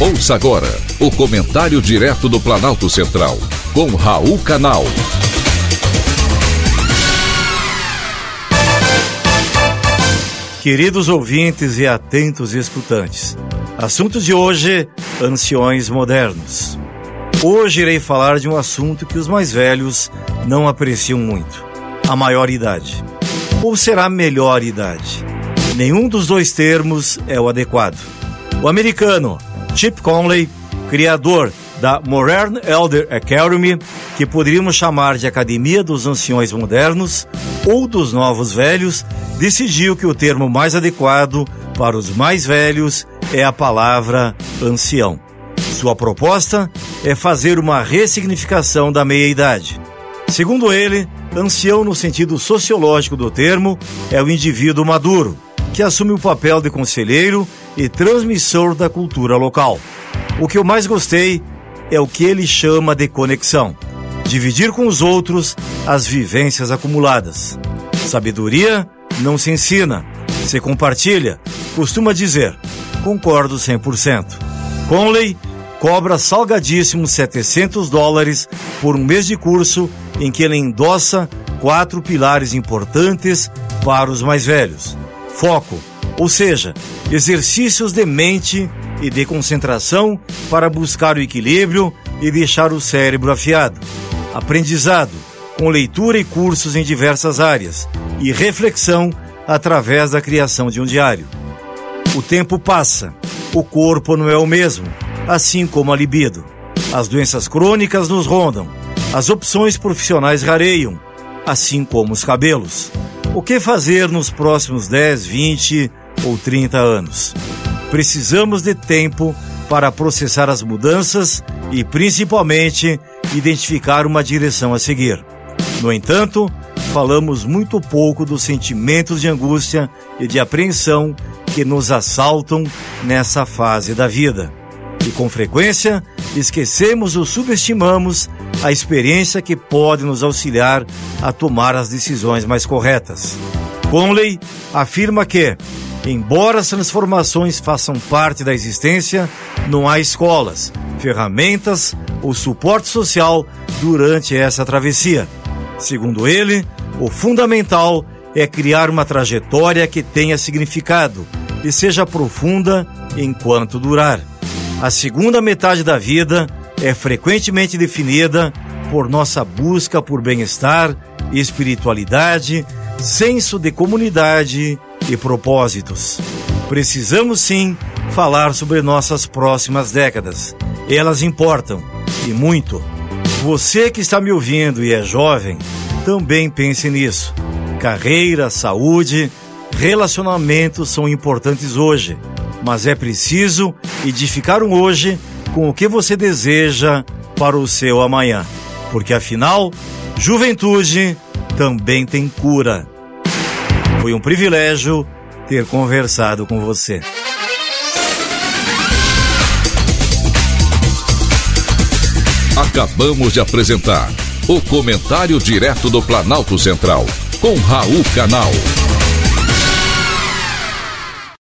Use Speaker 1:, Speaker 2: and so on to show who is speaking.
Speaker 1: Ouça agora o comentário direto do Planalto Central, com Raul Canal.
Speaker 2: Queridos ouvintes e atentos escutantes, assunto de hoje: anciões modernos. Hoje irei falar de um assunto que os mais velhos não apreciam muito: a maior idade. Ou será melhor idade? Nenhum dos dois termos é o adequado. O americano Chip Conley, criador da Modern Elder Academy, que poderíamos chamar de Academia dos Anciões Modernos ou dos Novos Velhos, decidiu que o termo mais adequado para os mais velhos é a palavra ancião. Sua proposta é fazer uma ressignificação da meia-idade. Segundo ele, ancião no sentido sociológico do termo é o indivíduo maduro, que assume o papel de conselheiro e transmissor da cultura local. O que eu mais gostei é o que ele chama de conexão. Dividir com os outros as vivências acumuladas. Sabedoria não se ensina, se compartilha, costuma dizer. Concordo 100%. Conley cobra salgadíssimos 700 dólares por um mês de curso em que ele endossa quatro pilares importantes para os mais velhos: foco, ou seja, exercícios de mente e de concentração para buscar o equilíbrio e deixar o cérebro afiado. Aprendizado, com leitura e cursos em diversas áreas, e reflexão através da criação de um diário. O tempo passa, o corpo não é o mesmo, assim como a libido. As doenças crônicas nos rondam, as opções profissionais rareiam, assim como os cabelos. O que fazer nos próximos 10, 20 ou 30 anos. Precisamos de tempo para processar as mudanças e, principalmente, identificar uma direção a seguir. No entanto, falamos muito pouco dos sentimentos de angústia e de apreensão que nos assaltam nessa fase da vida. E com frequência, esquecemos ou subestimamos a experiência que pode nos auxiliar a tomar as decisões mais corretas. Conley afirma que Embora as transformações façam parte da existência, não há escolas, ferramentas ou suporte social durante essa travessia. Segundo ele, o fundamental é criar uma trajetória que tenha significado e seja profunda enquanto durar. A segunda metade da vida é frequentemente definida por nossa busca por bem-estar, espiritualidade, senso de comunidade e propósitos. Precisamos sim falar sobre nossas próximas décadas. Elas importam e muito. Você que está me ouvindo e é jovem, também pense nisso. Carreira, saúde, relacionamentos são importantes hoje, mas é preciso edificar um hoje com o que você deseja para o seu amanhã. Porque afinal, juventude também tem cura. Foi um privilégio ter conversado com você.
Speaker 1: Acabamos de apresentar o Comentário Direto do Planalto Central, com Raul Canal.